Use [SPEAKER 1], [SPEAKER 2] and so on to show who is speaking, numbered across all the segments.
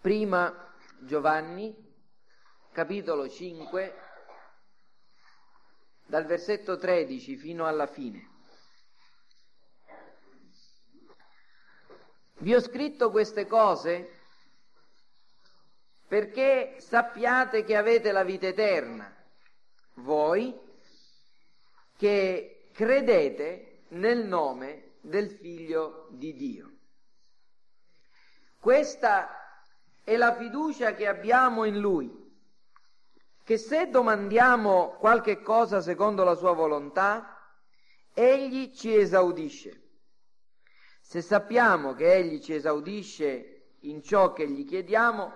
[SPEAKER 1] Prima Giovanni, capitolo 5, dal versetto 13 fino alla fine. Vi ho scritto queste cose perché sappiate che avete la vita eterna, voi che credete nel nome del Figlio di Dio. Questa è la fiducia che abbiamo in Lui, che se domandiamo qualche cosa secondo la sua volontà, Egli ci esaudisce. Se sappiamo che Egli ci esaudisce in ciò che gli chiediamo,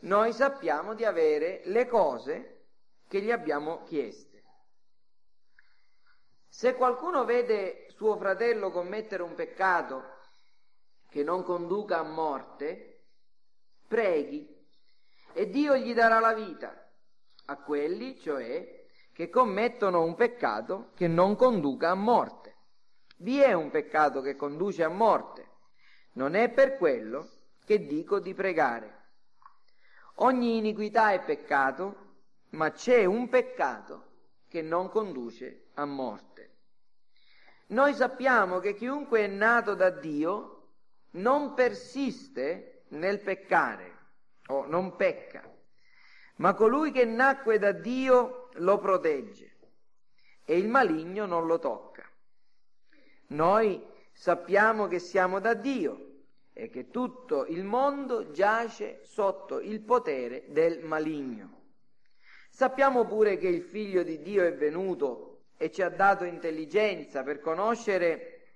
[SPEAKER 1] noi sappiamo di avere le cose che gli abbiamo chieste. Se qualcuno vede suo fratello commettere un peccato che non conduca a morte, preghi e Dio gli darà la vita a quelli, cioè, che commettono un peccato che non conduca a morte. Vi è un peccato che conduce a morte, non è per quello che dico di pregare. Ogni iniquità è peccato, ma c'è un peccato che non conduce a morte. Noi sappiamo che chiunque è nato da Dio non persiste nel peccare o non pecca, ma colui che nacque da Dio lo protegge e il maligno non lo tocca. Noi sappiamo che siamo da Dio e che tutto il mondo giace sotto il potere del maligno. Sappiamo pure che il figlio di Dio è venuto e ci ha dato intelligenza per conoscere,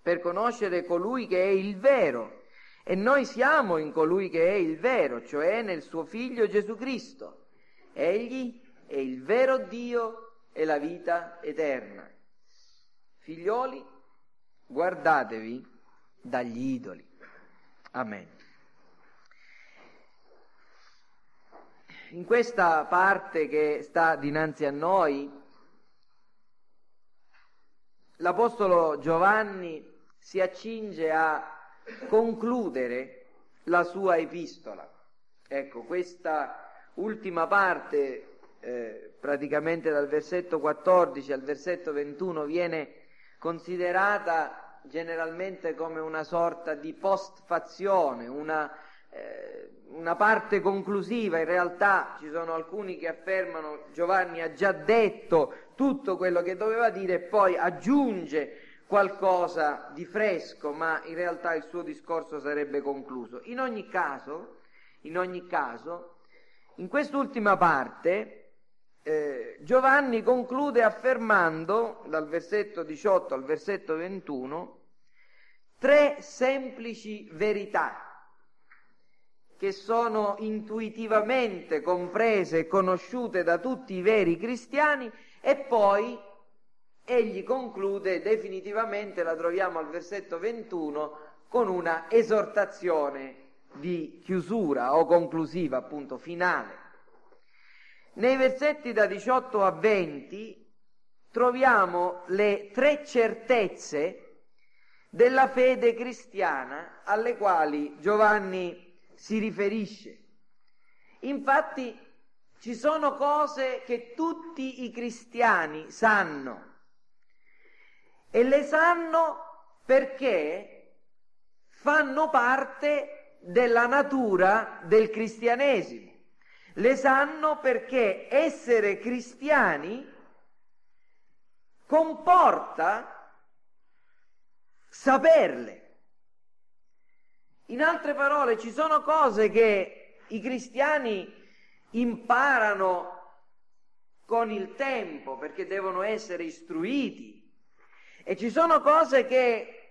[SPEAKER 1] per conoscere colui che è il vero. E noi siamo in colui che è il vero, cioè nel suo figlio Gesù Cristo. Egli è il vero Dio e la vita eterna. Figlioli, guardatevi dagli idoli. Amen. in questa parte che sta dinanzi a noi, l'Apostolo Giovanni si accinge a concludere la sua epistola. Ecco, questa ultima parte, eh, praticamente dal versetto 14 al versetto 21, viene considerata generalmente come una sorta di postfazione, una eh, una parte conclusiva, in realtà ci sono alcuni che affermano Giovanni ha già detto tutto quello che doveva dire e poi aggiunge qualcosa di fresco, ma in realtà il suo discorso sarebbe concluso. In ogni caso, in, ogni caso, in quest'ultima parte eh, Giovanni conclude affermando dal versetto 18 al versetto 21 tre semplici verità che sono intuitivamente comprese e conosciute da tutti i veri cristiani e poi egli conclude definitivamente, la troviamo al versetto 21, con una esortazione di chiusura o conclusiva, appunto finale. Nei versetti da 18 a 20 troviamo le tre certezze della fede cristiana alle quali Giovanni si riferisce. Infatti ci sono cose che tutti i cristiani sanno e le sanno perché fanno parte della natura del cristianesimo. Le sanno perché essere cristiani comporta saperle. In altre parole, ci sono cose che i cristiani imparano con il tempo perché devono essere istruiti e ci sono cose che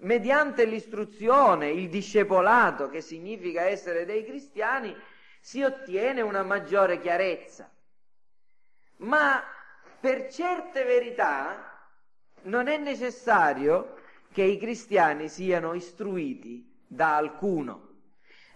[SPEAKER 1] mediante l'istruzione, il discepolato, che significa essere dei cristiani, si ottiene una maggiore chiarezza. Ma per certe verità non è necessario che i cristiani siano istruiti da alcuno.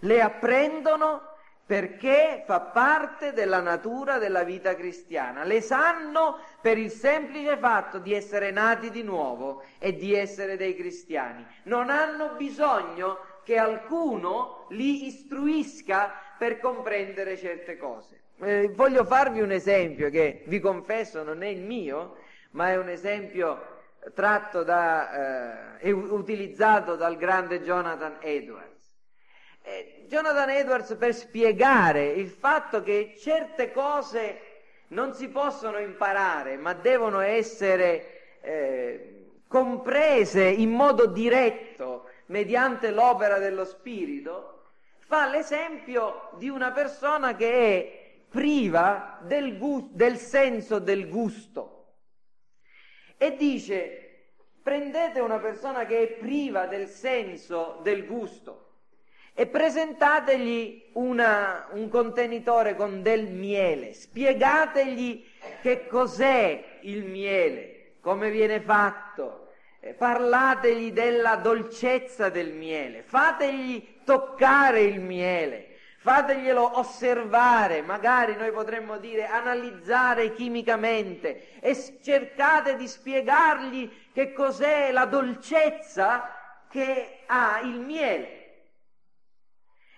[SPEAKER 1] Le apprendono perché fa parte della natura della vita cristiana. Le sanno per il semplice fatto di essere nati di nuovo e di essere dei cristiani. Non hanno bisogno che alcuno li istruisca per comprendere certe cose. Eh, voglio farvi un esempio che vi confesso non è il mio, ma è un esempio tratto da, eh, utilizzato dal grande Jonathan Edwards. Eh, Jonathan Edwards per spiegare il fatto che certe cose non si possono imparare, ma devono essere eh, comprese in modo diretto mediante l'opera dello Spirito, fa l'esempio di una persona che è priva del, gu- del senso del gusto. E dice, prendete una persona che è priva del senso del gusto e presentategli una, un contenitore con del miele, spiegategli che cos'è il miele, come viene fatto, eh, parlategli della dolcezza del miele, fategli toccare il miele, fateglielo osservare, magari noi potremmo dire analizzare chimicamente. E cercate di spiegargli che cos'è la dolcezza che ha il miele.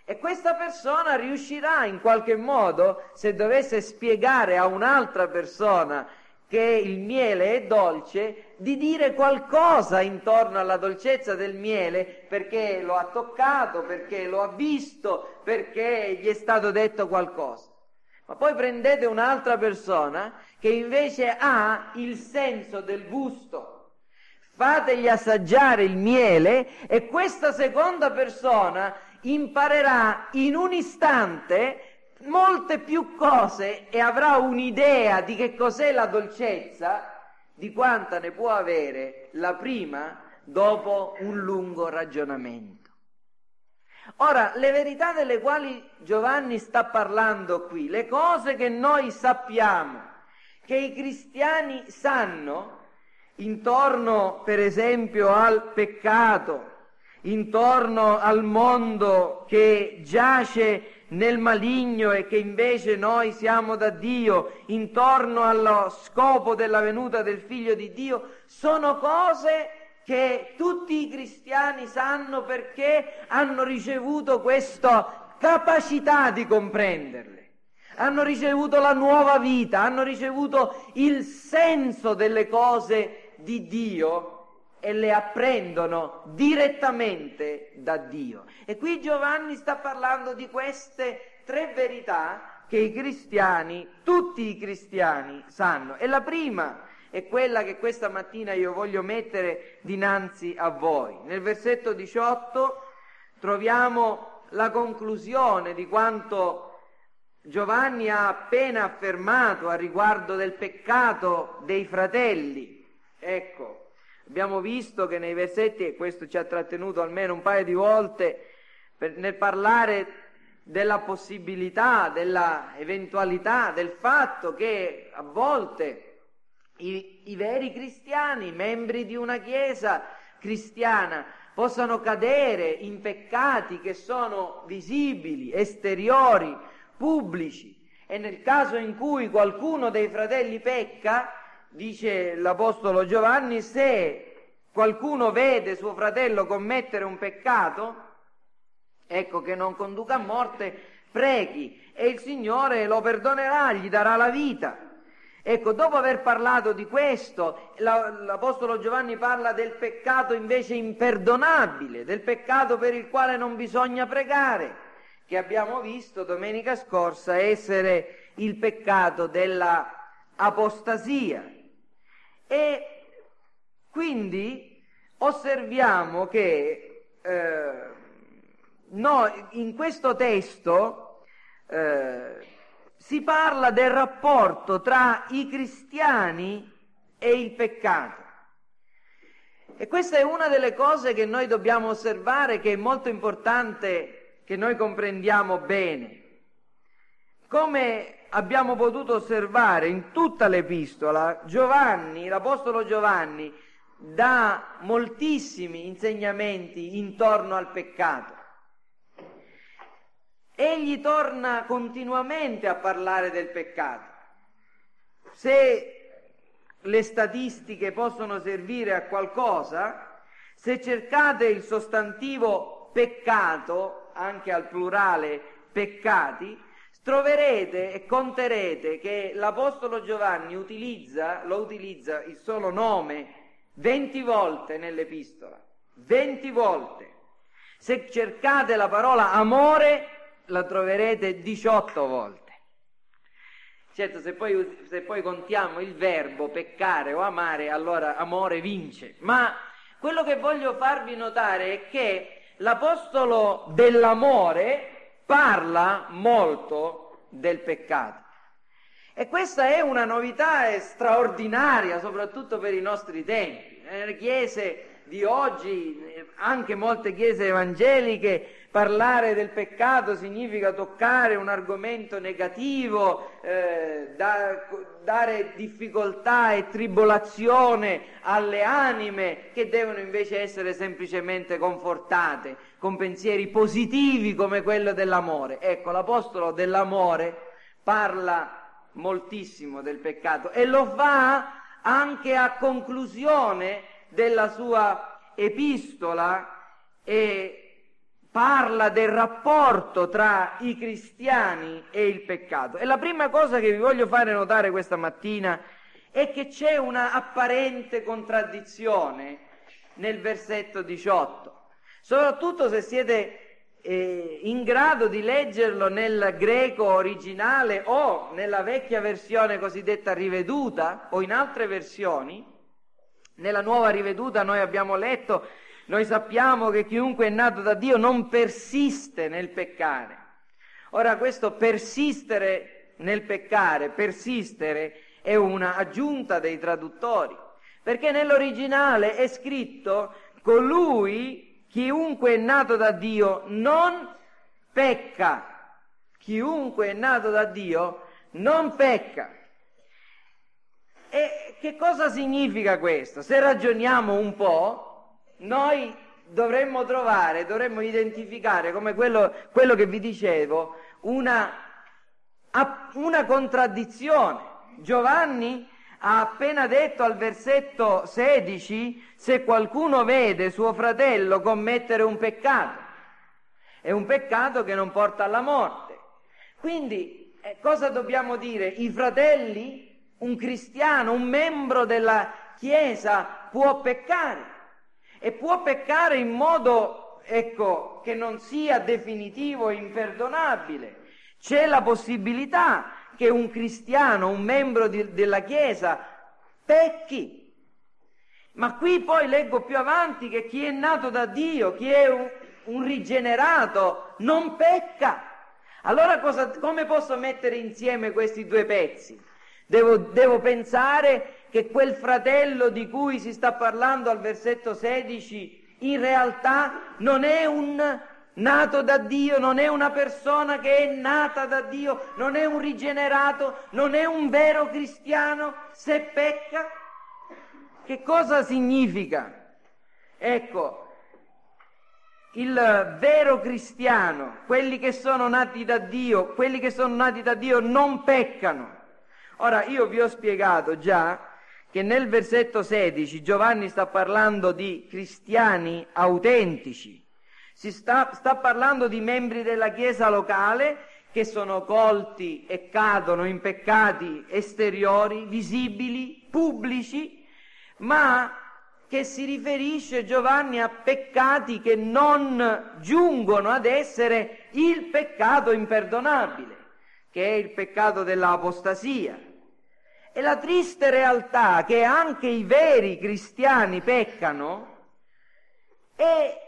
[SPEAKER 1] E questa persona riuscirà in qualche modo, se dovesse spiegare a un'altra persona che il miele è dolce, di dire qualcosa intorno alla dolcezza del miele perché lo ha toccato, perché lo ha visto, perché gli è stato detto qualcosa. Ma poi prendete un'altra persona che invece ha il senso del gusto. Fategli assaggiare il miele e questa seconda persona imparerà in un istante molte più cose e avrà un'idea di che cos'è la dolcezza, di quanta ne può avere la prima dopo un lungo ragionamento. Ora, le verità delle quali Giovanni sta parlando qui, le cose che noi sappiamo, che i cristiani sanno, intorno per esempio al peccato, intorno al mondo che giace nel maligno e che invece noi siamo da Dio, intorno allo scopo della venuta del Figlio di Dio, sono cose che tutti i cristiani sanno perché hanno ricevuto questa capacità di comprenderle. Hanno ricevuto la nuova vita, hanno ricevuto il senso delle cose di Dio e le apprendono direttamente da Dio. E qui Giovanni sta parlando di queste tre verità che i cristiani, tutti i cristiani sanno. E la prima è quella che questa mattina io voglio mettere dinanzi a voi. Nel versetto 18 troviamo la conclusione di quanto Giovanni ha appena affermato a riguardo del peccato dei fratelli. Ecco, Abbiamo visto che nei versetti, e questo ci ha trattenuto almeno un paio di volte, per, nel parlare della possibilità, della eventualità, del fatto che a volte i, i veri cristiani, membri di una chiesa cristiana, possano cadere in peccati che sono visibili, esteriori, pubblici. E nel caso in cui qualcuno dei fratelli pecca, dice l'Apostolo Giovanni, se qualcuno vede suo fratello commettere un peccato, ecco che non conduca a morte, preghi e il Signore lo perdonerà, gli darà la vita. Ecco, dopo aver parlato di questo, l'Apostolo Giovanni parla del peccato invece imperdonabile, del peccato per il quale non bisogna pregare, che abbiamo visto domenica scorsa essere il peccato della apostasia. E quindi osserviamo che eh, no, in questo testo eh, si parla del rapporto tra i cristiani e il peccato. E questa è una delle cose che noi dobbiamo osservare, che è molto importante che noi comprendiamo bene. Come abbiamo potuto osservare in tutta l'epistola, Giovanni, l'Apostolo Giovanni, dà moltissimi insegnamenti intorno al peccato. Egli torna continuamente a parlare del peccato. Se le statistiche possono servire a qualcosa, se cercate il sostantivo peccato, anche al plurale peccati, troverete e conterete che l'Apostolo Giovanni utilizza, lo utilizza il solo nome 20 volte nell'epistola, 20 volte. Se cercate la parola amore, la troverete 18 volte. Certo, se poi, se poi contiamo il verbo peccare o amare, allora amore vince. Ma quello che voglio farvi notare è che l'Apostolo dell'amore parla molto del peccato. E questa è una novità straordinaria, soprattutto per i nostri tempi. Nelle chiese di oggi, anche molte chiese evangeliche, parlare del peccato significa toccare un argomento negativo, eh, da, dare difficoltà e tribolazione alle anime che devono invece essere semplicemente confortate con pensieri positivi come quello dell'amore. Ecco, l'Apostolo dell'amore parla moltissimo del peccato e lo fa anche a conclusione della sua epistola e parla del rapporto tra i cristiani e il peccato. E la prima cosa che vi voglio fare notare questa mattina è che c'è una apparente contraddizione nel versetto 18, soprattutto se siete eh, in grado di leggerlo nel greco originale o nella vecchia versione cosiddetta riveduta o in altre versioni nella nuova riveduta noi abbiamo letto, noi sappiamo che chiunque è nato da Dio non persiste nel peccare. Ora questo persistere nel peccare, persistere è una aggiunta dei traduttori, perché nell'originale è scritto colui, chiunque è nato da Dio, non pecca. Chiunque è nato da Dio non pecca. E che cosa significa questo? Se ragioniamo un po', noi dovremmo trovare, dovremmo identificare come quello, quello che vi dicevo, una, una contraddizione. Giovanni ha appena detto al versetto 16 se qualcuno vede suo fratello commettere un peccato. È un peccato che non porta alla morte. Quindi eh, cosa dobbiamo dire? I fratelli un cristiano, un membro della Chiesa può peccare e può peccare in modo, ecco, che non sia definitivo e imperdonabile. C'è la possibilità che un cristiano, un membro di, della Chiesa, pecchi. Ma qui poi leggo più avanti che chi è nato da Dio, chi è un, un rigenerato, non pecca. Allora cosa, come posso mettere insieme questi due pezzi? Devo, devo pensare che quel fratello di cui si sta parlando al versetto 16 in realtà non è un nato da Dio, non è una persona che è nata da Dio, non è un rigenerato, non è un vero cristiano se pecca? Che cosa significa? Ecco, il vero cristiano, quelli che sono nati da Dio, quelli che sono nati da Dio non peccano. Ora, io vi ho spiegato già che nel versetto 16 Giovanni sta parlando di cristiani autentici, si sta, sta parlando di membri della Chiesa locale che sono colti e cadono in peccati esteriori, visibili, pubblici, ma che si riferisce Giovanni a peccati che non giungono ad essere il peccato imperdonabile, che è il peccato dell'apostasia. E la triste realtà che anche i veri cristiani peccano è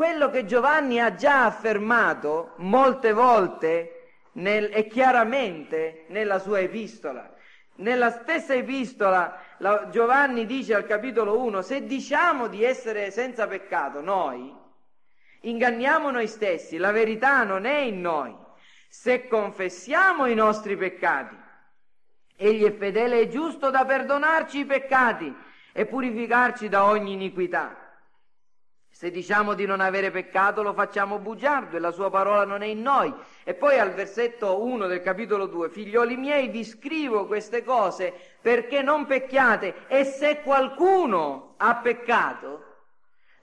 [SPEAKER 1] quello che Giovanni ha già affermato molte volte nel, e chiaramente nella sua epistola. Nella stessa epistola la, Giovanni dice al capitolo 1, se diciamo di essere senza peccato noi, inganniamo noi stessi, la verità non è in noi. Se confessiamo i nostri peccati, Egli è fedele e giusto da perdonarci i peccati e purificarci da ogni iniquità. Se diciamo di non avere peccato lo facciamo bugiardo e la sua parola non è in noi. E poi al versetto 1 del capitolo 2, figlioli miei vi scrivo queste cose perché non pecchiate e se qualcuno ha peccato,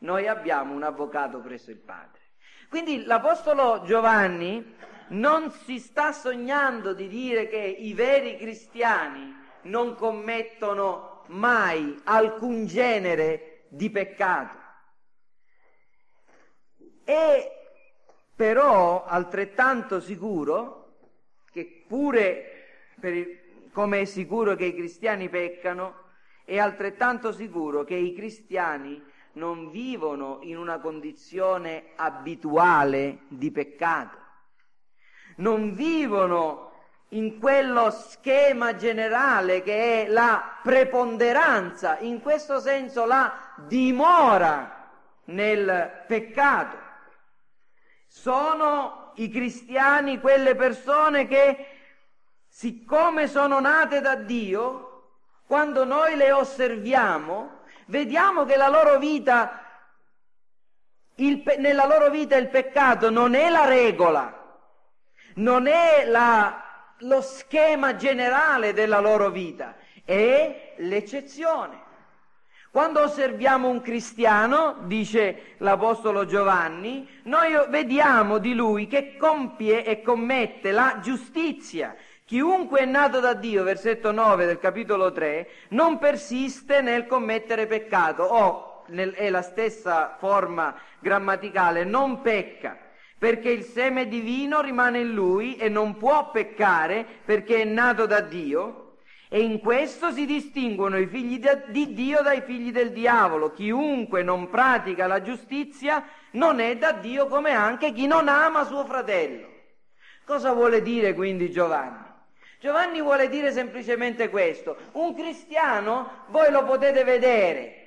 [SPEAKER 1] noi abbiamo un avvocato presso il Padre. Quindi l'Apostolo Giovanni non si sta sognando di dire che i veri cristiani non commettono mai alcun genere di peccato. È però altrettanto sicuro che pure il, come è sicuro che i cristiani peccano, è altrettanto sicuro che i cristiani non vivono in una condizione abituale di peccato, non vivono in quello schema generale che è la preponderanza, in questo senso la dimora nel peccato. Sono i cristiani quelle persone che, siccome sono nate da Dio, quando noi le osserviamo, vediamo che la loro vita, il, nella loro vita il peccato non è la regola, non è la, lo schema generale della loro vita, è l'eccezione. Quando osserviamo un cristiano, dice l'Apostolo Giovanni, noi vediamo di lui che compie e commette la giustizia. Chiunque è nato da Dio, versetto 9 del capitolo 3, non persiste nel commettere peccato, o nel, è la stessa forma grammaticale, non pecca perché il seme divino rimane in lui e non può peccare perché è nato da Dio. E in questo si distinguono i figli di Dio dai figli del diavolo. Chiunque non pratica la giustizia non è da Dio come anche chi non ama suo fratello. Cosa vuole dire quindi Giovanni? Giovanni vuole dire semplicemente questo. Un cristiano, voi lo potete vedere,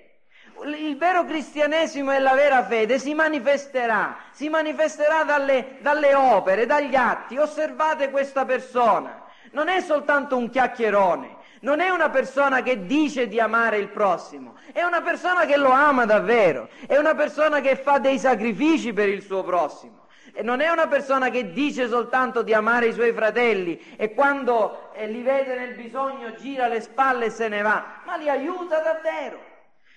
[SPEAKER 1] il vero cristianesimo e la vera fede si manifesterà, si manifesterà dalle, dalle opere, dagli atti. Osservate questa persona, non è soltanto un chiacchierone, non è una persona che dice di amare il prossimo, è una persona che lo ama davvero, è una persona che fa dei sacrifici per il suo prossimo. E non è una persona che dice soltanto di amare i suoi fratelli e quando eh, li vede nel bisogno gira le spalle e se ne va, ma li aiuta davvero.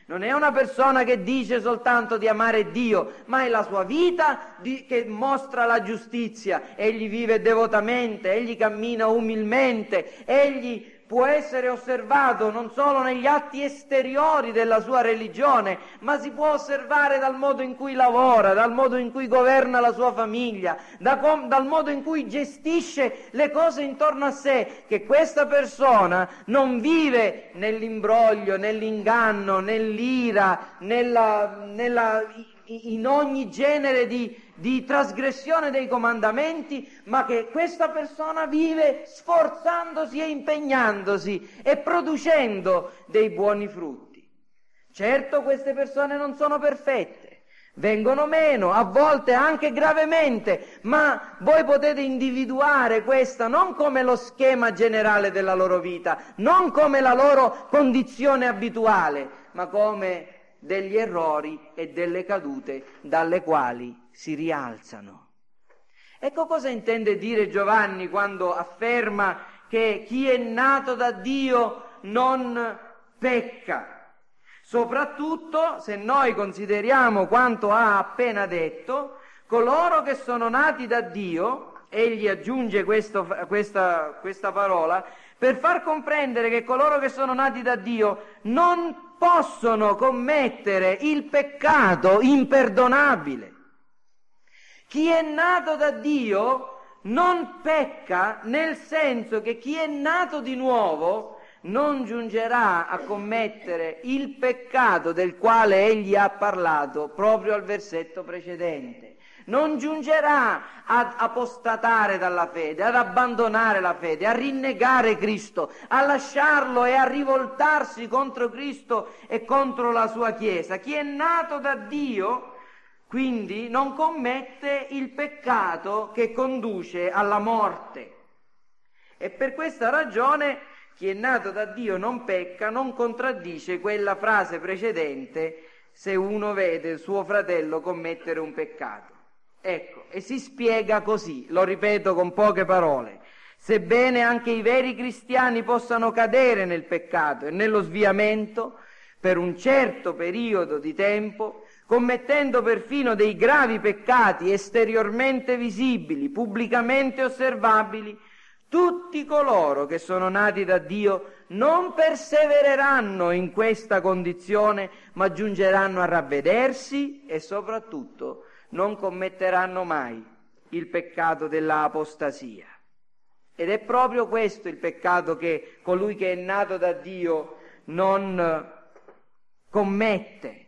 [SPEAKER 1] Non è una persona che dice soltanto di amare Dio, ma è la sua vita di, che mostra la giustizia. Egli vive devotamente, egli cammina umilmente, egli può essere osservato non solo negli atti esteriori della sua religione, ma si può osservare dal modo in cui lavora, dal modo in cui governa la sua famiglia, da com- dal modo in cui gestisce le cose intorno a sé, che questa persona non vive nell'imbroglio, nell'inganno, nell'ira, nella, nella, in ogni genere di di trasgressione dei comandamenti, ma che questa persona vive sforzandosi e impegnandosi e producendo dei buoni frutti. Certo queste persone non sono perfette, vengono meno, a volte anche gravemente, ma voi potete individuare questa non come lo schema generale della loro vita, non come la loro condizione abituale, ma come degli errori e delle cadute dalle quali si rialzano. Ecco cosa intende dire Giovanni quando afferma che chi è nato da Dio non pecca. Soprattutto se noi consideriamo quanto ha appena detto, coloro che sono nati da Dio, egli aggiunge questo, questa, questa parola, per far comprendere che coloro che sono nati da Dio non possono commettere il peccato imperdonabile. Chi è nato da Dio non pecca nel senso che chi è nato di nuovo non giungerà a commettere il peccato del quale egli ha parlato proprio al versetto precedente. Non giungerà ad apostatare dalla fede, ad abbandonare la fede, a rinnegare Cristo, a lasciarlo e a rivoltarsi contro Cristo e contro la sua Chiesa. Chi è nato da Dio quindi non commette il peccato che conduce alla morte. E per questa ragione chi è nato da Dio non pecca, non contraddice quella frase precedente se uno vede suo fratello commettere un peccato. Ecco, e si spiega così, lo ripeto con poche parole. Sebbene anche i veri cristiani possano cadere nel peccato e nello sviamento per un certo periodo di tempo, commettendo perfino dei gravi peccati esteriormente visibili, pubblicamente osservabili, tutti coloro che sono nati da Dio non persevereranno in questa condizione, ma giungeranno a ravvedersi e soprattutto non commetteranno mai il peccato dell'apostasia. Ed è proprio questo il peccato che colui che è nato da Dio non commette.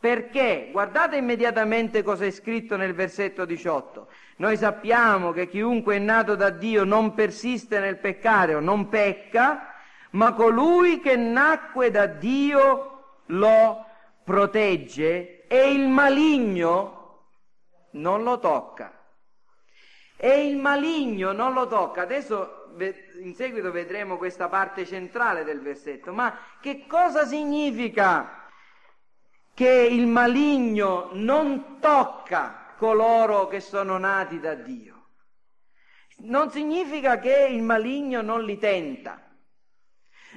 [SPEAKER 1] Perché? Guardate immediatamente cosa è scritto nel versetto 18. Noi sappiamo che chiunque è nato da Dio non persiste nel peccare o non pecca, ma colui che nacque da Dio lo protegge e il maligno non lo tocca. E il maligno non lo tocca. Adesso in seguito vedremo questa parte centrale del versetto, ma che cosa significa che il maligno non tocca coloro che sono nati da Dio? Non significa che il maligno non li tenta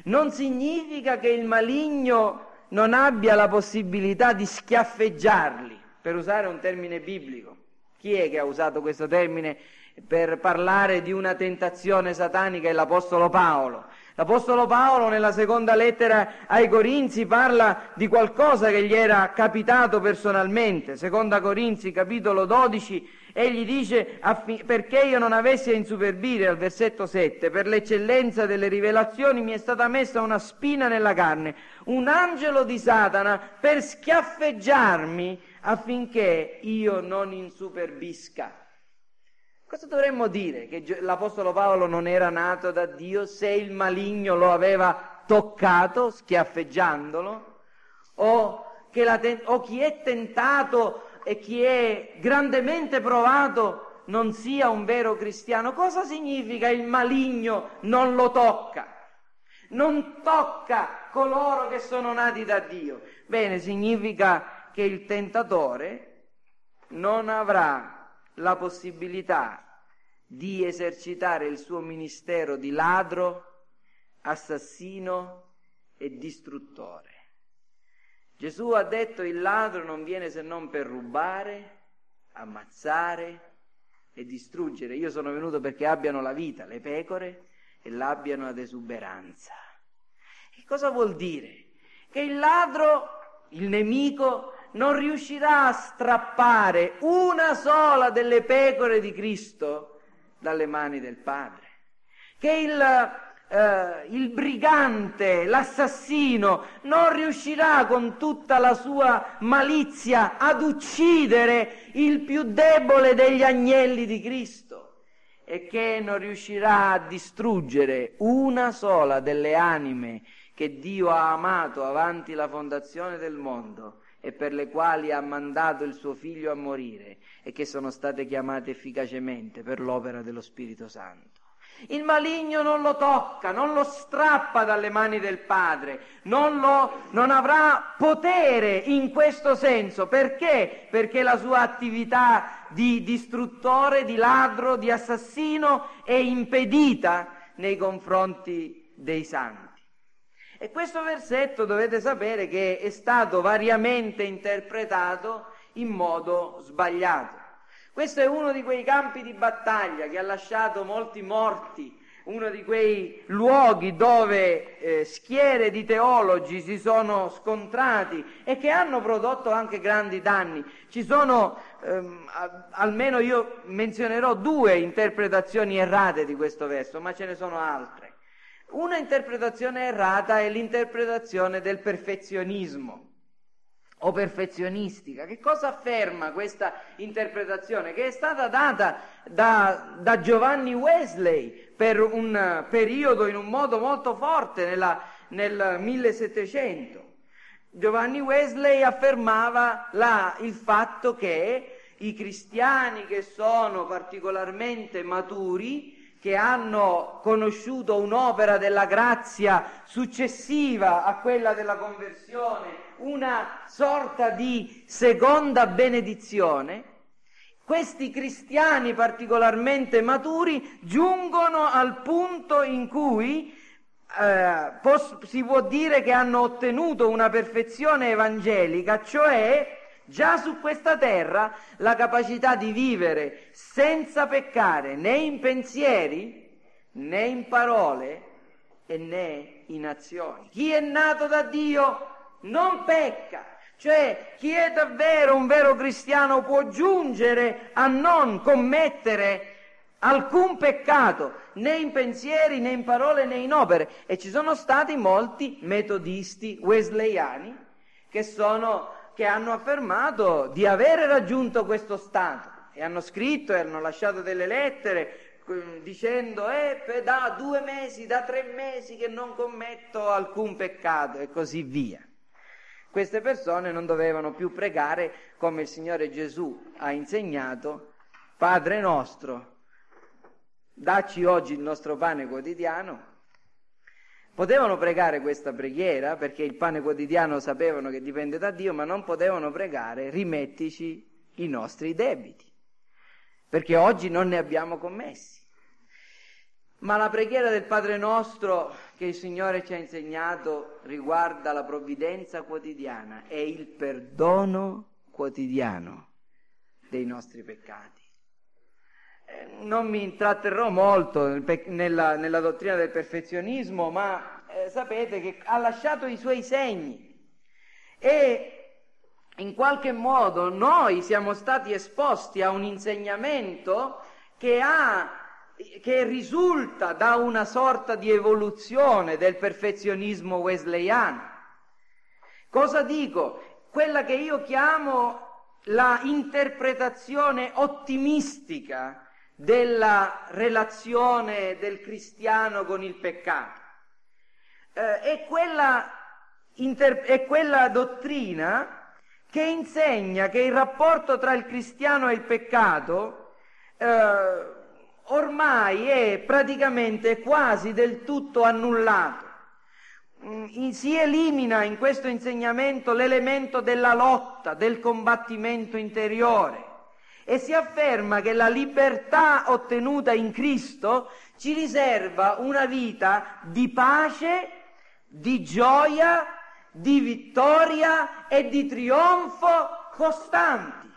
[SPEAKER 1] non significa che il maligno non abbia la possibilità di schiaffeggiarli, per usare un termine biblico. Chi è che ha usato questo termine per parlare di una tentazione satanica? È l'Apostolo Paolo. L'Apostolo Paolo nella seconda lettera ai Corinzi parla di qualcosa che gli era capitato personalmente. Seconda Corinzi, capitolo 12, egli dice perché io non avessi a insuperbire al versetto 7, per l'eccellenza delle rivelazioni mi è stata messa una spina nella carne, un angelo di Satana per schiaffeggiarmi affinché io non insuperbisca. Cosa dovremmo dire? Che l'Apostolo Paolo non era nato da Dio se il maligno lo aveva toccato schiaffeggiandolo? O, ten- o chi è tentato e chi è grandemente provato non sia un vero cristiano? Cosa significa il maligno non lo tocca? Non tocca coloro che sono nati da Dio. Bene, significa che il tentatore non avrà la possibilità di esercitare il suo ministero di ladro, assassino e distruttore. Gesù ha detto il ladro non viene se non per rubare, ammazzare e distruggere. Io sono venuto perché abbiano la vita, le pecore, e l'abbiano ad esuberanza. Che cosa vuol dire? Che il ladro, il nemico, non riuscirà a strappare una sola delle pecore di Cristo dalle mani del Padre. Che il, eh, il brigante, l'assassino, non riuscirà con tutta la sua malizia ad uccidere il più debole degli agnelli di Cristo e che non riuscirà a distruggere una sola delle anime che Dio ha amato avanti la fondazione del mondo e per le quali ha mandato il suo figlio a morire e che sono state chiamate efficacemente per l'opera dello Spirito Santo. Il maligno non lo tocca, non lo strappa dalle mani del Padre, non, lo, non avrà potere in questo senso. Perché? Perché la sua attività di distruttore, di ladro, di assassino è impedita nei confronti dei santi. E questo versetto dovete sapere che è stato variamente interpretato in modo sbagliato. Questo è uno di quei campi di battaglia che ha lasciato molti morti, uno di quei luoghi dove eh, schiere di teologi si sono scontrati e che hanno prodotto anche grandi danni. Ci sono, ehm, a, almeno io menzionerò due interpretazioni errate di questo verso, ma ce ne sono altre. Una interpretazione errata è l'interpretazione del perfezionismo o perfezionistica. Che cosa afferma questa interpretazione? Che è stata data da, da, Giovanni Wesley per un periodo in un modo molto forte nella, nel 1700. Giovanni Wesley affermava la, il fatto che i cristiani che sono particolarmente maturi che hanno conosciuto un'opera della grazia successiva a quella della conversione, una sorta di seconda benedizione, questi cristiani particolarmente maturi giungono al punto in cui eh, si può dire che hanno ottenuto una perfezione evangelica, cioè già su questa terra la capacità di vivere senza peccare né in pensieri né in parole e né in azioni. Chi è nato da Dio non pecca. Cioè, chi è davvero un vero cristiano può giungere a non commettere alcun peccato, né in pensieri, né in parole, né in opere. E ci sono stati molti metodisti wesleyani che, sono, che hanno affermato di avere raggiunto questo stato e hanno scritto e hanno lasciato delle lettere dicendo eh, da due mesi, da tre mesi che non commetto alcun peccato e così via. Queste persone non dovevano più pregare come il Signore Gesù ha insegnato, Padre nostro, dacci oggi il nostro pane quotidiano. Potevano pregare questa preghiera perché il pane quotidiano sapevano che dipende da Dio, ma non potevano pregare rimettici i nostri debiti, perché oggi non ne abbiamo commessi. Ma la preghiera del Padre nostro che il Signore ci ha insegnato riguarda la provvidenza quotidiana e il perdono quotidiano dei nostri peccati. Non mi intratterrò molto nella, nella dottrina del perfezionismo, ma eh, sapete che ha lasciato i suoi segni e in qualche modo noi siamo stati esposti a un insegnamento che ha che risulta da una sorta di evoluzione del perfezionismo wesleyano. Cosa dico? Quella che io chiamo la interpretazione ottimistica della relazione del cristiano con il peccato. Eh, è, quella inter- è quella dottrina che insegna che il rapporto tra il cristiano e il peccato eh, ormai è praticamente quasi del tutto annullato. Mm, si elimina in questo insegnamento l'elemento della lotta, del combattimento interiore e si afferma che la libertà ottenuta in Cristo ci riserva una vita di pace, di gioia, di vittoria e di trionfo costanti.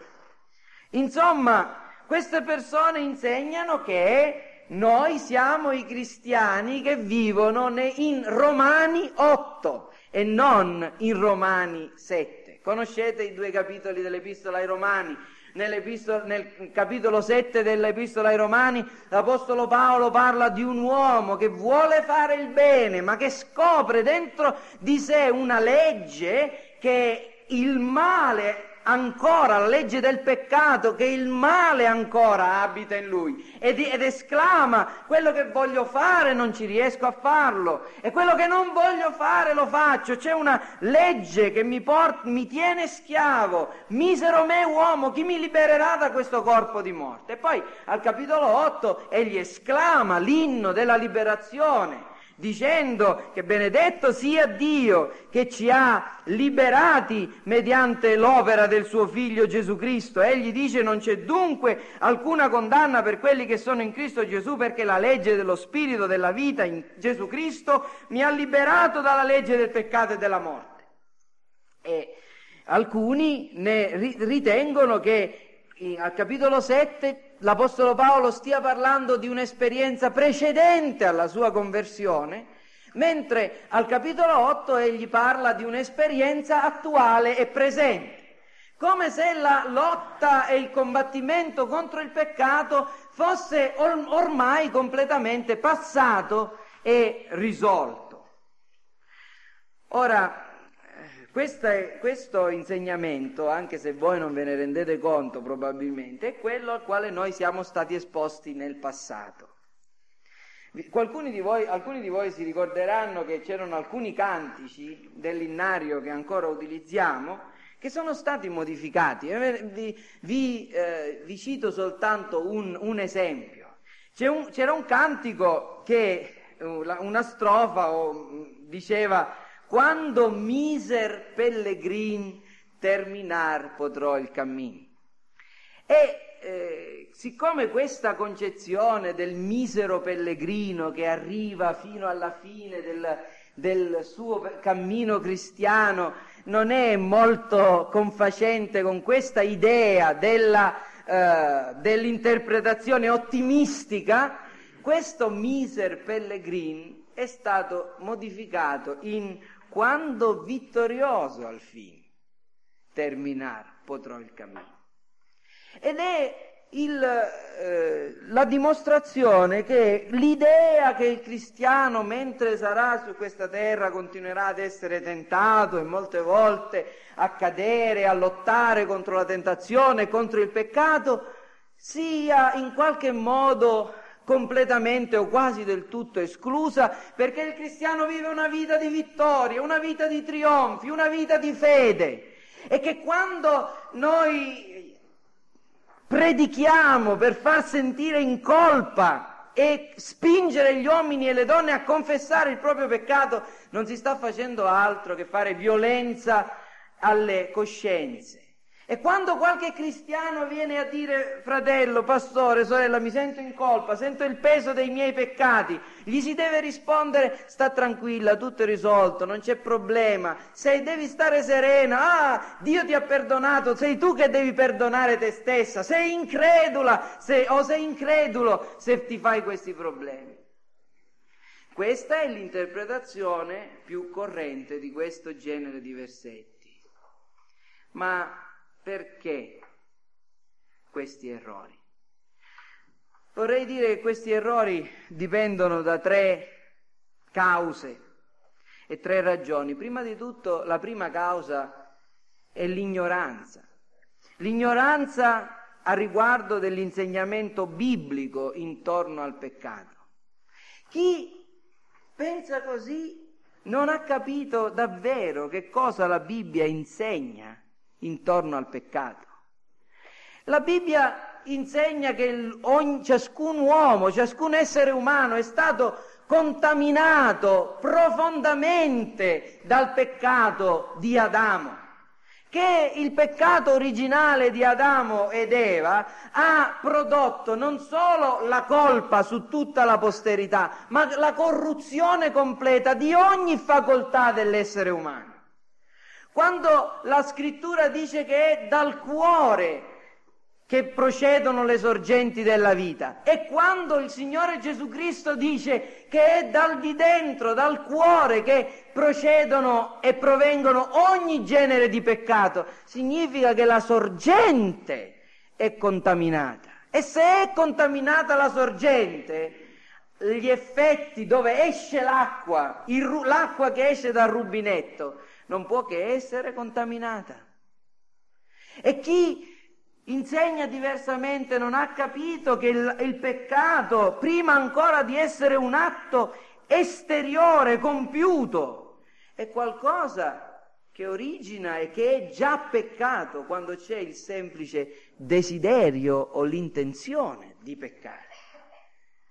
[SPEAKER 1] Insomma, queste persone insegnano che noi siamo i cristiani che vivono in Romani 8 e non in Romani 7. Conoscete i due capitoli dell'Epistola ai Romani? Nel capitolo 7 dell'Epistola ai Romani, l'Apostolo Paolo parla di un uomo che vuole fare il bene, ma che scopre dentro di sé una legge che il male ancora la legge del peccato, che il male ancora abita in lui ed, ed, esclama quello che voglio fare non ci riesco a farlo e quello che non voglio fare lo faccio. C'è una legge che mi, port- mi tiene schiavo, misero me uomo, chi mi libererà da questo corpo di morte? E poi al capitolo 8 egli esclama l'inno della liberazione dicendo che benedetto sia Dio che ci ha liberati mediante l'opera del suo figlio Gesù Cristo. Egli dice non c'è dunque alcuna condanna per quelli che sono in Cristo Gesù perché la legge dello spirito della vita in Gesù Cristo mi ha liberato dalla legge del peccato e della morte. E alcuni ne ritengono che al capitolo 7 l'Apostolo Paolo stia parlando di un'esperienza precedente alla sua conversione, mentre al capitolo 8 egli parla di un'esperienza attuale e presente, come se la lotta e il combattimento contro il peccato fosse or- ormai completamente passato e risolto. Ora, è, questo insegnamento, anche se voi non ve ne rendete conto probabilmente, è quello al quale noi siamo stati esposti nel passato. Di voi, alcuni di voi si ricorderanno che c'erano alcuni cantici dell'innario che ancora utilizziamo che sono stati modificati. Vi, vi, eh, vi cito soltanto un, un esempio. Un, c'era un cantico che, una strofa o, diceva quando miser pellegrin terminar potrò il cammino. E eh, siccome questa concezione del misero pellegrino che arriva fino alla fine del, del suo cammino cristiano non è molto confacente con questa idea della, eh, dell'interpretazione ottimistica, questo miser pellegrin è stato modificato in quando vittorioso al fin terminar potrò il cammino. Ed è il, eh, la dimostrazione che l'idea che il cristiano, mentre sarà su questa terra, continuerà ad essere tentato e molte volte a cadere, a lottare contro la tentazione, contro il peccato, sia in qualche modo completamente o quasi del tutto esclusa, perché il cristiano vive una vita di vittoria, una vita di trionfi, una vita di fede. E che quando noi predichiamo per far sentire in colpa e spingere gli uomini e le donne a confessare il proprio peccato, non si sta facendo altro che fare violenza alle coscienze. E quando qualche cristiano viene a dire, fratello, pastore, sorella, mi sento in colpa, sento il peso dei miei peccati, gli si deve rispondere, sta tranquilla, tutto è risolto, non c'è problema, sei, devi stare serena, ah, Dio ti ha perdonato, sei tu che devi perdonare te stessa, sei incredula sei, o sei incredulo se ti fai questi problemi. Questa è l'interpretazione più corrente di questo genere di versetti. Ma perché questi errori? Vorrei dire che questi errori dipendono da tre cause e tre ragioni. Prima di tutto la prima causa è l'ignoranza. L'ignoranza a riguardo dell'insegnamento biblico intorno al peccato. Chi pensa così non ha capito davvero che cosa la Bibbia insegna intorno al peccato. La Bibbia insegna che ogni, ciascun uomo, ciascun essere umano è stato contaminato profondamente dal peccato di Adamo che il peccato originale di Adamo ed Eva ha prodotto non solo la colpa su tutta la posterità, ma la corruzione completa di ogni facoltà dell'essere umano. Quando la scrittura dice che è dal cuore che procedono le sorgenti della vita e quando il Signore Gesù Cristo dice che è dal di dentro, dal cuore che procedono e provengono ogni genere di peccato, significa che la sorgente è contaminata. E se è contaminata la sorgente, gli effetti dove esce l'acqua, il, l'acqua che esce dal rubinetto, non può che essere contaminata. E chi insegna diversamente non ha capito che il, il peccato, prima ancora di essere un atto esteriore, compiuto, è qualcosa che origina e che è già peccato quando c'è il semplice desiderio o l'intenzione di peccare.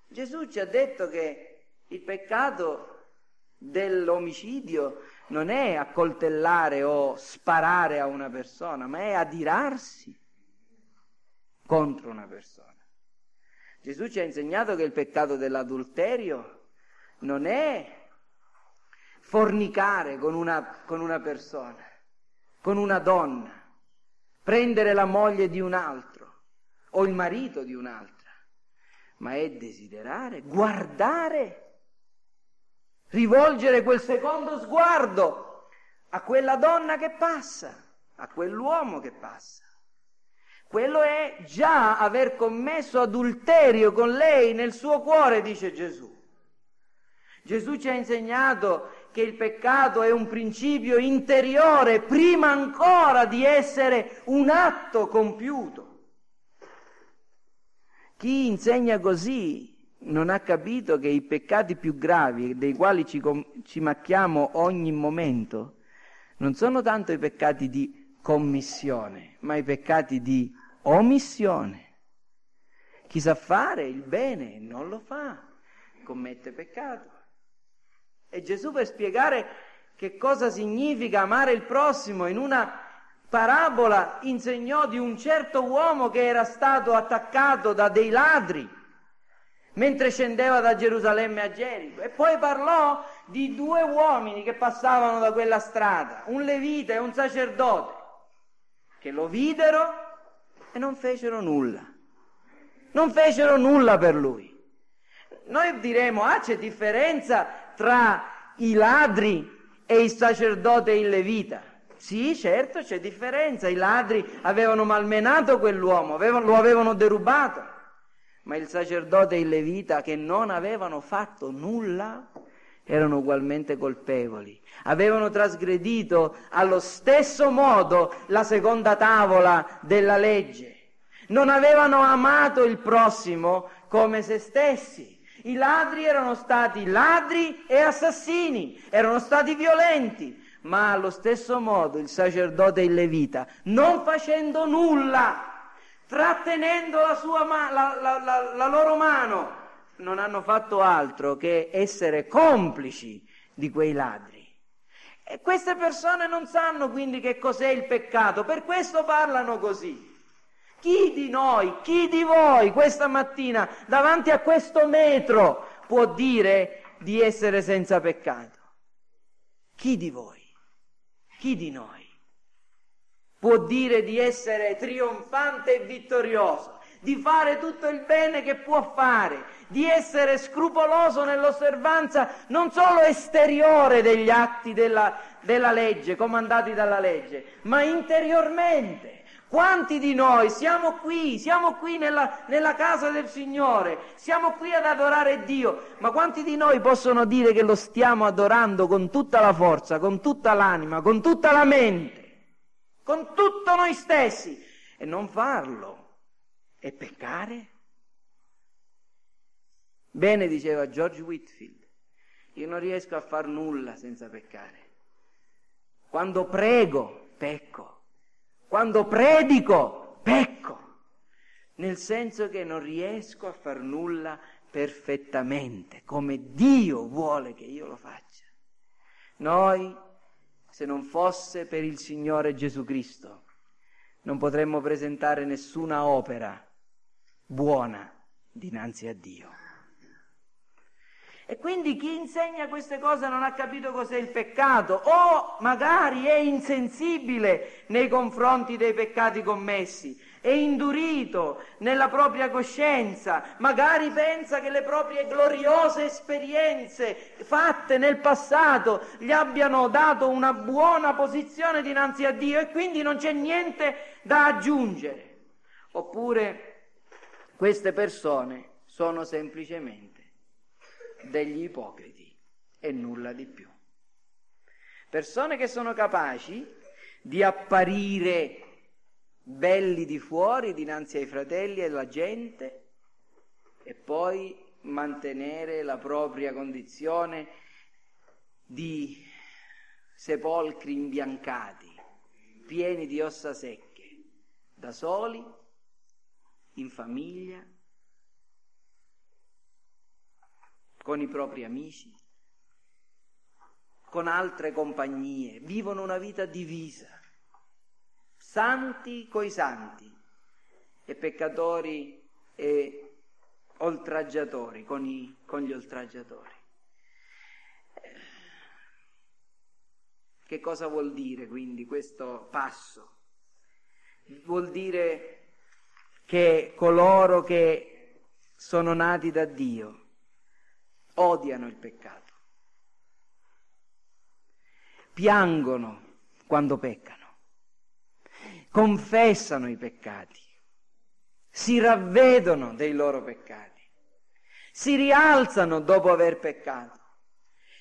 [SPEAKER 1] Gesù ci ha detto che il peccato dell'omicidio non è accoltellare o sparare a una persona, ma è adirarsi contro una persona. Gesù ci ha insegnato che il peccato dell'adulterio non è fornicare con una, con una persona, con una donna, prendere la moglie di un altro o il marito di un'altra, ma è desiderare, guardare rivolgere quel secondo sguardo a quella donna che passa, a quell'uomo che passa. Quello è già aver commesso adulterio con lei nel suo cuore, dice Gesù. Gesù ci ha insegnato che il peccato è un principio interiore prima ancora di essere un atto compiuto. Chi insegna così non ha capito che i peccati più gravi dei quali ci, ci macchiamo ogni momento non sono tanto i peccati di commissione, ma i peccati di omissione. Chi sa fare il bene non lo fa, commette peccato. E Gesù per spiegare che cosa significa amare il prossimo in una parabola insegnò di un certo uomo che era stato attaccato da dei ladri mentre scendeva da Gerusalemme a Gerico. E poi parlò di due uomini che passavano da quella strada, un levita e un sacerdote, che lo videro e non fecero nulla. Non fecero nulla per lui. Noi diremo, ah c'è differenza tra i ladri e il sacerdote e il levita. Sì, certo, c'è differenza. I ladri avevano malmenato quell'uomo, avevano, lo avevano derubato. Ma il sacerdote e il levita che non avevano fatto nulla erano ugualmente colpevoli. Avevano trasgredito allo stesso modo la seconda tavola della legge. Non avevano amato il prossimo come se stessi. I ladri erano stati ladri e assassini, erano stati violenti, ma allo stesso modo il sacerdote e il levita, non facendo nulla, trattenendo la, ma- la, la, la loro mano, non hanno fatto altro che essere complici di quei ladri. E queste persone non sanno quindi che cos'è il peccato, per questo parlano così. Chi di noi, chi di voi questa mattina davanti a questo metro può dire di essere senza peccato? Chi di voi? Chi di noi può dire di essere trionfante e vittorioso, di fare tutto il bene che può fare, di essere scrupoloso nell'osservanza non solo esteriore degli atti della, della legge, comandati dalla legge, ma interiormente? Quanti di noi siamo qui, siamo qui nella, nella, casa del Signore, siamo qui ad adorare Dio, ma quanti di noi possono dire che lo stiamo adorando con tutta la forza, con tutta l'anima, con tutta la mente, con tutto noi stessi e non farlo è peccare? Bene diceva George Whitfield, io non riesco a far nulla senza peccare. Quando prego, pecco. Quando predico, pecco, nel senso che non riesco a far nulla perfettamente, come Dio vuole che io lo faccia. Noi, se non fosse per il Signore Gesù Cristo, non potremmo presentare nessuna opera buona dinanzi a Dio. E quindi chi insegna queste cose non ha capito cos'è il peccato o magari è insensibile nei confronti dei peccati commessi, è indurito nella propria coscienza, magari pensa che le proprie gloriose esperienze fatte nel passato gli abbiano dato una buona posizione dinanzi a Dio e quindi non c'è niente da aggiungere. Oppure queste persone sono semplicemente degli ipocriti e nulla di più. Persone che sono capaci di apparire belli di fuori dinanzi ai fratelli e alla gente e poi mantenere la propria condizione di sepolcri imbiancati, pieni di ossa secche, da soli, in famiglia, con i propri amici, con altre compagnie, vivono una vita divisa, santi coi santi e peccatori e oltraggiatori con, i, con gli oltraggiatori. Che cosa vuol dire quindi questo passo? Vuol dire che coloro che sono nati da Dio odiano il peccato, piangono quando peccano, confessano i peccati, si ravvedono dei loro peccati, si rialzano dopo aver peccato.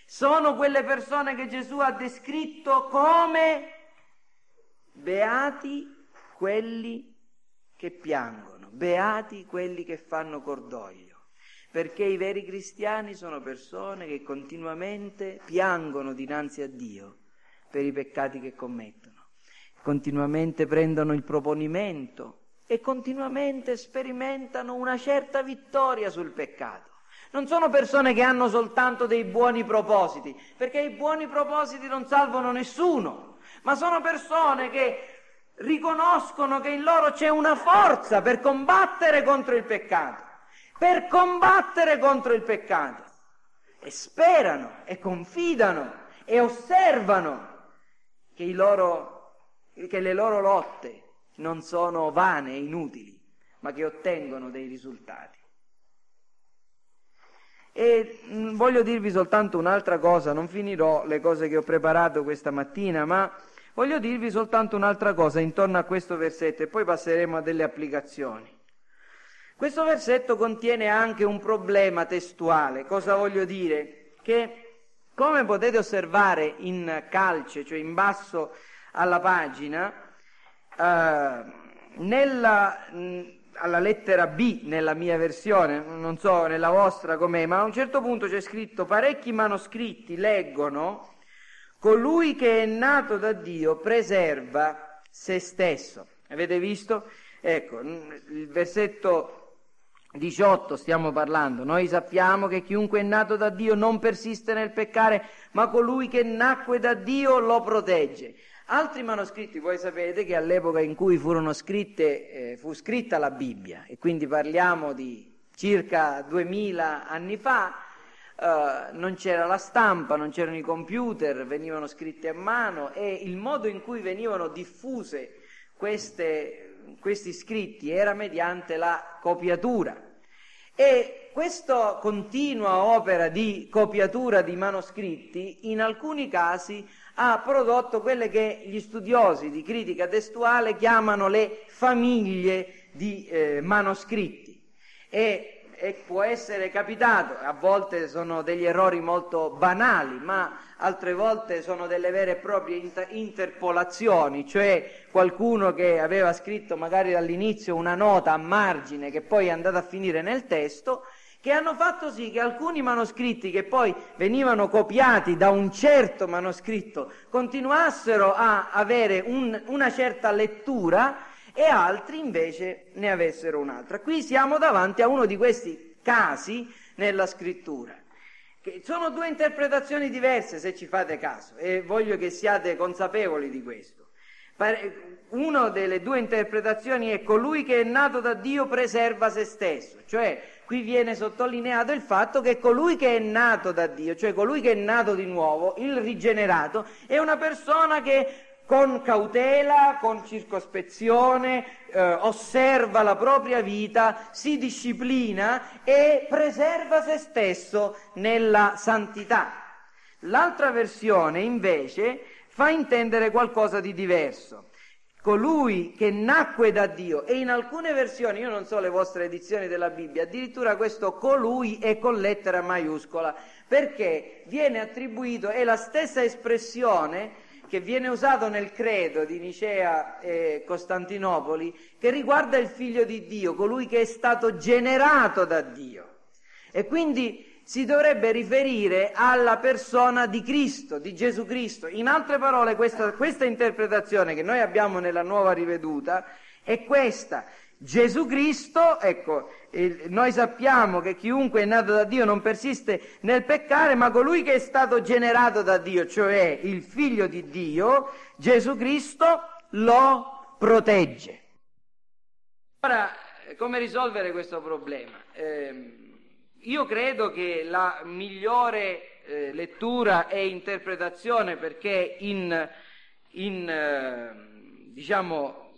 [SPEAKER 1] Sono quelle persone che Gesù ha descritto come beati quelli che piangono, beati quelli che fanno cordoglio perché i veri cristiani sono persone che continuamente piangono dinanzi a Dio per i peccati che commettono, continuamente prendono il proponimento e continuamente sperimentano una certa vittoria sul peccato. Non sono persone che hanno soltanto dei buoni propositi, perché i buoni propositi non salvano nessuno, ma sono persone che riconoscono che in loro c'è una forza per combattere contro il peccato per combattere contro il peccato. e sperano e confidano e osservano che, loro, che le loro lotte non sono vane e inutili, ma che ottengono dei risultati. E mm, voglio dirvi soltanto un'altra cosa, non finirò le cose che ho preparato questa mattina, ma voglio dirvi soltanto un'altra cosa intorno a questo versetto e poi passeremo a delle applicazioni. Questo versetto contiene anche un problema testuale, cosa voglio dire? Che come potete osservare in calce, cioè in basso alla pagina, eh, nella, alla lettera B nella mia versione, non so nella vostra com'è, ma a un certo punto c'è scritto parecchi manoscritti leggono colui che è nato da Dio preserva se stesso. Avete visto? Ecco, il versetto 18 stiamo parlando. Noi sappiamo che chiunque è nato da Dio non persiste nel peccare, ma colui che nacque da Dio lo protegge. Altri manoscritti, voi sapete che all'epoca in cui scritte, eh, fu scritta la Bibbia, e quindi parliamo di circa 2000 anni fa, eh, non c'era la stampa, non c'erano i computer, venivano scritte a mano e il modo in cui venivano diffuse queste, questi scritti era mediante la copiatura. E questa continua opera di copiatura di manoscritti in alcuni casi ha prodotto quelle che gli studiosi di critica testuale chiamano le famiglie di eh, manoscritti. E, e, può essere capitato, a volte sono degli errori molto banali, ma altre volte sono delle vere e proprie inter- interpolazioni, cioè qualcuno che aveva scritto magari all'inizio una nota a margine che poi è andata a finire nel testo che hanno fatto sì che alcuni manoscritti che poi venivano copiati da un certo manoscritto continuassero a avere un, una certa lettura e altri invece ne avessero un'altra. Qui siamo davanti a uno di questi casi nella scrittura. Che sono due interpretazioni diverse se ci fate caso e voglio che siate consapevoli di questo. Una delle due interpretazioni è colui che è nato da Dio preserva se stesso, cioè qui viene sottolineato il fatto che colui che è nato da Dio, cioè colui che è nato di nuovo, il rigenerato, è una persona che con cautela, con circospezione, eh, osserva la propria vita, si disciplina e preserva se stesso nella santità. L'altra versione invece fa intendere qualcosa di diverso colui che nacque da Dio e in alcune versioni, io non so le vostre edizioni della Bibbia, addirittura questo colui è con lettera maiuscola, perché viene attribuito, è la stessa espressione che viene usato nel credo di Nicea e Costantinopoli, che riguarda il figlio di Dio, colui che è stato generato da Dio. E quindi si dovrebbe riferire alla persona di Cristo, di Gesù Cristo. In altre parole, questa, questa interpretazione che noi abbiamo nella nuova riveduta è questa. Gesù Cristo, ecco, eh, noi sappiamo che chiunque è nato da Dio non persiste nel peccare, ma colui che è stato generato da Dio, cioè il figlio di Dio, Gesù Cristo, lo protegge. Ora, come risolvere questo problema? Eh, io credo che la migliore eh, lettura e interpretazione, perché in, in eh, diciamo,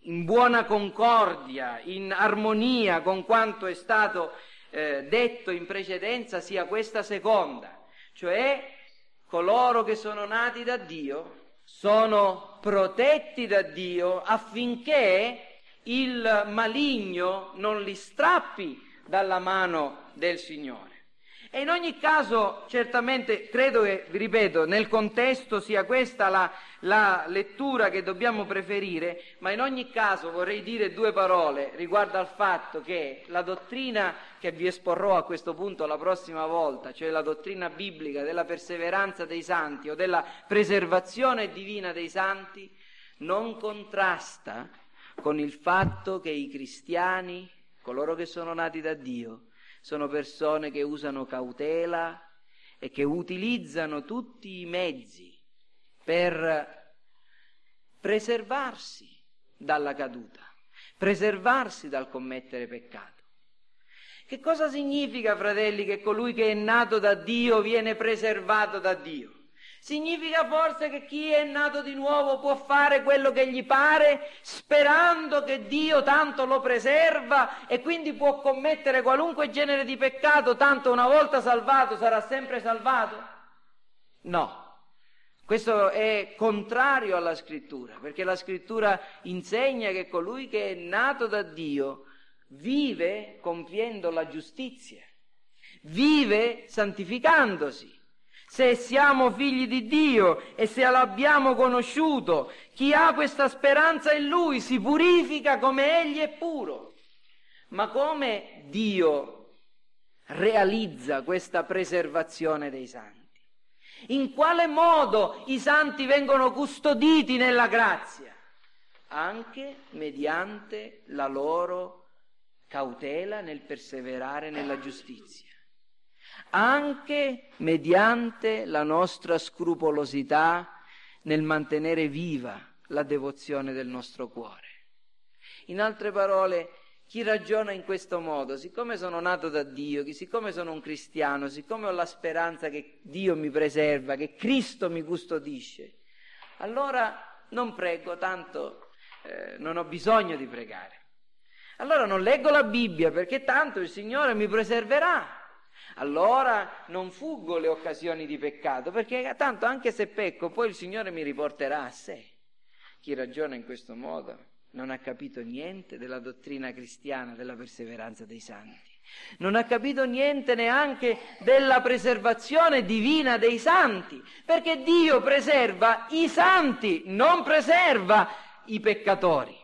[SPEAKER 1] in buona concordia, in armonia con quanto è stato eh, detto in precedenza, sia questa seconda, cioè coloro che sono nati da Dio sono protetti da Dio affinché il maligno non li strappi dalla mano del Signore. E in ogni caso, certamente, credo che, vi ripeto, nel contesto sia questa la, la, lettura che dobbiamo preferire, ma in ogni caso vorrei dire due parole riguardo al fatto che la dottrina che vi esporrò a questo punto la prossima volta, cioè la dottrina biblica della perseveranza dei santi o della preservazione divina dei santi, non contrasta con il fatto che i cristiani, coloro che sono nati da Dio, sono persone che usano cautela e che utilizzano tutti i mezzi per preservarsi dalla caduta, preservarsi dal commettere peccato. Che cosa significa, fratelli, che colui che è nato da Dio viene preservato da Dio? Significa forse che chi è nato di nuovo può fare quello che gli pare sperando che Dio tanto lo preserva e quindi può commettere qualunque genere di peccato, tanto una volta salvato sarà sempre salvato? No. Questo è contrario alla scrittura, perché la scrittura insegna che colui che è nato da Dio vive compiendo la giustizia, vive santificandosi se siamo figli di Dio e se l'abbiamo conosciuto, chi ha questa speranza in Lui si purifica come Egli è puro. Ma come Dio realizza questa preservazione dei santi? In quale modo i santi vengono custoditi nella grazia? Anche mediante la loro cautela nel perseverare nella giustizia anche mediante la nostra scrupolosità nel mantenere viva la devozione del nostro cuore. In altre parole, chi ragiona in questo modo, siccome sono nato da Dio, siccome sono un cristiano, siccome ho la speranza che Dio mi preserva, che Cristo mi custodisce, allora non prego, tanto eh, non ho bisogno di pregare. Allora non leggo la Bibbia perché tanto il Signore mi preserverà allora non fuggo le occasioni di peccato, perché tanto anche se pecco, poi il Signore mi riporterà a sé. Chi ragiona in questo modo non ha capito niente della dottrina cristiana della perseveranza dei santi. Non ha capito niente neanche della preservazione divina dei santi, perché Dio preserva i santi, non preserva i peccatori.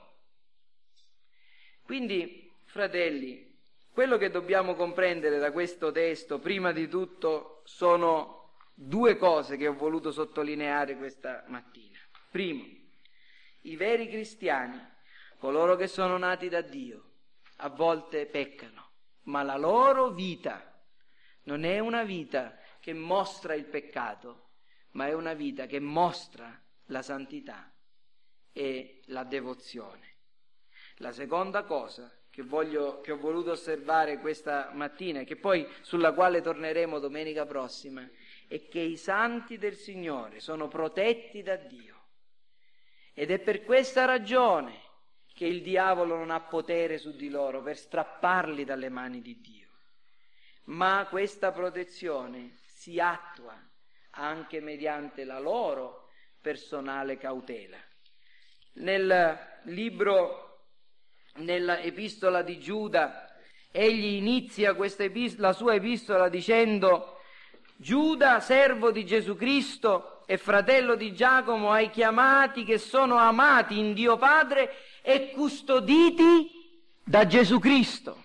[SPEAKER 1] Quindi, fratelli, quello che dobbiamo comprendere da questo testo, prima di tutto, sono due cose che ho voluto sottolineare questa mattina. Primo, i veri cristiani, coloro che sono nati da Dio, a volte peccano, ma la loro vita non è una vita che mostra il peccato, ma è una vita che mostra la santità e la devozione. La seconda cosa che, voglio, che ho voluto osservare questa mattina e che poi sulla quale torneremo domenica prossima è che i santi del Signore sono protetti da Dio. Ed è per questa ragione che il diavolo non ha potere su di loro per strapparli dalle mani di Dio. Ma questa protezione si attua anche mediante la loro personale cautela. Nel libro nella epistola di Giuda, egli inizia epist- la sua epistola dicendo Giuda, servo di Gesù Cristo e fratello di Giacomo, ai chiamati che sono amati in Dio Padre e custoditi da Gesù Cristo.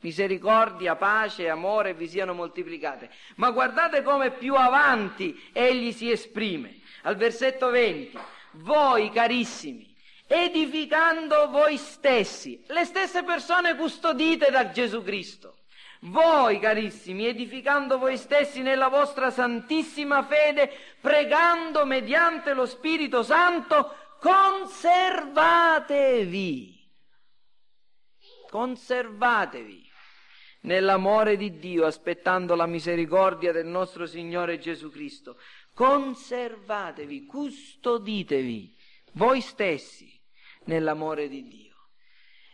[SPEAKER 1] Misericordia, pace amore vi siano moltiplicate. Ma guardate come più avanti egli si esprime. Al versetto 20. Voi carissimi, edificando voi stessi, le stesse persone custodite da Gesù Cristo. Voi, carissimi, edificando voi stessi nella vostra santissima fede, pregando mediante lo Spirito Santo, conservatevi. Conservatevi nell'amore di Dio, aspettando la misericordia del nostro Signore Gesù Cristo. Conservatevi, custoditevi voi stessi nell'amore di Dio.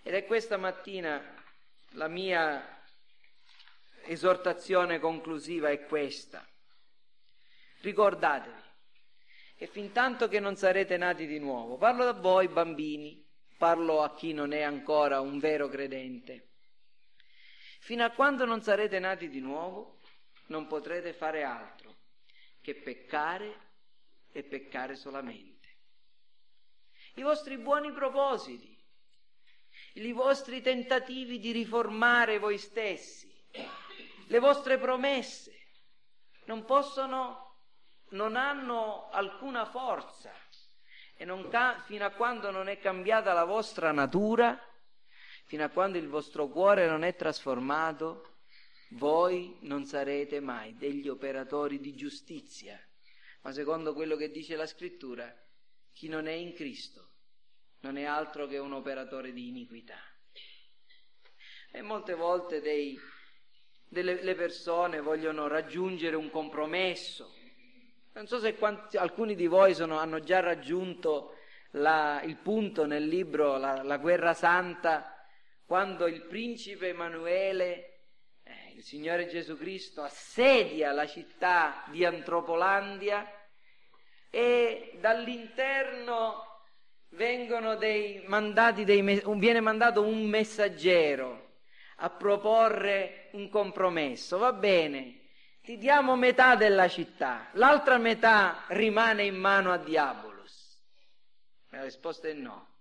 [SPEAKER 1] Ed è questa mattina la mia esortazione conclusiva è questa. Ricordatevi che fin tanto che non sarete nati di nuovo, parlo da voi bambini, parlo a chi non è ancora un vero credente, fino a quando non sarete nati di nuovo non potrete fare altro che peccare e peccare solamente i vostri buoni propositi, i vostri tentativi di riformare voi stessi, le vostre promesse, non possono, non hanno alcuna forza e non, fino a quando non è cambiata la vostra natura, fino a quando il vostro cuore non è trasformato, voi non sarete mai degli operatori di giustizia, ma secondo quello che dice la scrittura, chi non è in Cristo non è altro che un operatore di iniquità. E molte volte dei, delle persone vogliono raggiungere un compromesso. Non so se quanti, alcuni di voi sono, hanno già raggiunto la, il punto nel libro la, la, guerra santa, quando il principe Emanuele, eh, il Signore Gesù Cristo, assedia la città di Antropolandia e dall'interno dei dei, viene mandato un messaggero a proporre un compromesso. Va bene, ti diamo metà della città, l'altra metà rimane in mano a Diabolus. La risposta è no.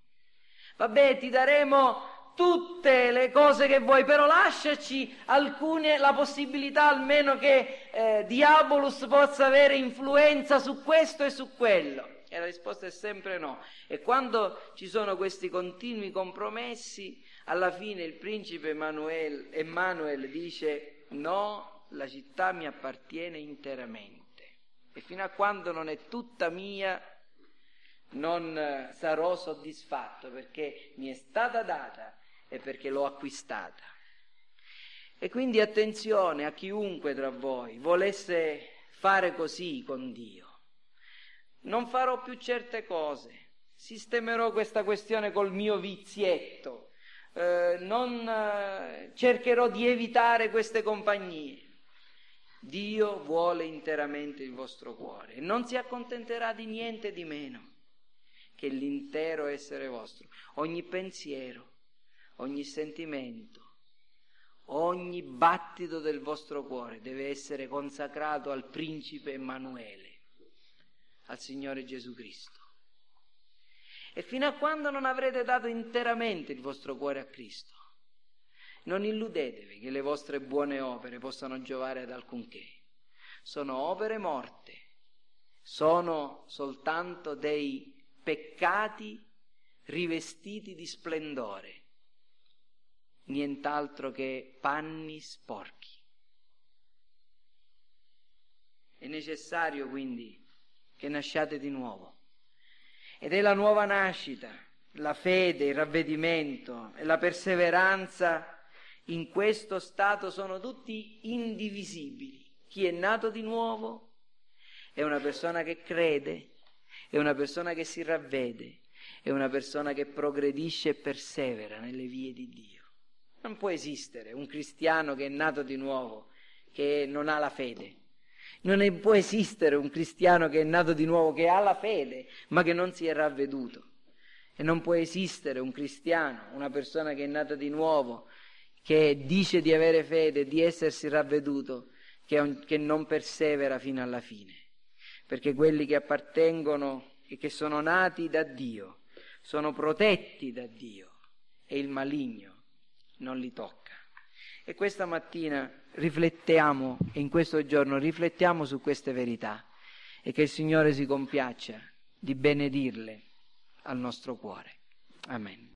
[SPEAKER 1] Vabbè, ti daremo tutte le cose che vuoi, però lasciaci alcune, la possibilità almeno che eh, Diabolus possa avere influenza su questo e su quello. E la risposta è sempre no. E quando ci sono questi continui compromessi, alla fine il principe Emanuele, Emanuel dice no, la città mi appartiene interamente. E fino a quando non è tutta mia, non eh, sarò soddisfatto perché mi è stata data e perché l'ho acquistata. E quindi attenzione a chiunque tra voi volesse fare così con Dio. Non farò più certe cose, sistemerò questa questione col mio vizietto, eh, non eh, cercherò di evitare queste compagnie. Dio vuole interamente il vostro cuore e non si accontenterà di niente di meno che l'intero essere vostro, ogni pensiero, ogni sentimento, ogni battito del vostro cuore deve essere consacrato al principe Emanuele, al Signore Gesù Cristo. E fino a quando non avrete dato interamente il vostro cuore a Cristo, non illudetevi che le vostre buone opere possano giovare ad alcunché. Sono opere morte, sono soltanto dei peccati rivestiti di splendore nient'altro che panni sporchi. È necessario quindi che nasciate di nuovo. Ed è la nuova nascita, la fede, il ravvedimento e la perseveranza in questo stato sono tutti indivisibili. Chi è nato di nuovo è una persona che crede, è una persona che si ravvede, è una persona che progredisce e persevera nelle vie di Dio. Non può esistere un cristiano che è nato di nuovo, che non ha la fede. Non è, può esistere un cristiano che è nato di nuovo, che ha la fede, ma che non si è ravveduto. E non può esistere un cristiano, una persona che è nata di nuovo, che dice di avere fede, di essersi ravveduto, che, un, che non persevera fino alla fine. Perché quelli che appartengono e che sono nati da Dio, sono protetti da Dio e il maligno non li tocca. E questa mattina riflettiamo, e in questo giorno riflettiamo su queste verità e che il Signore si compiaccia di benedirle al nostro cuore. Amen.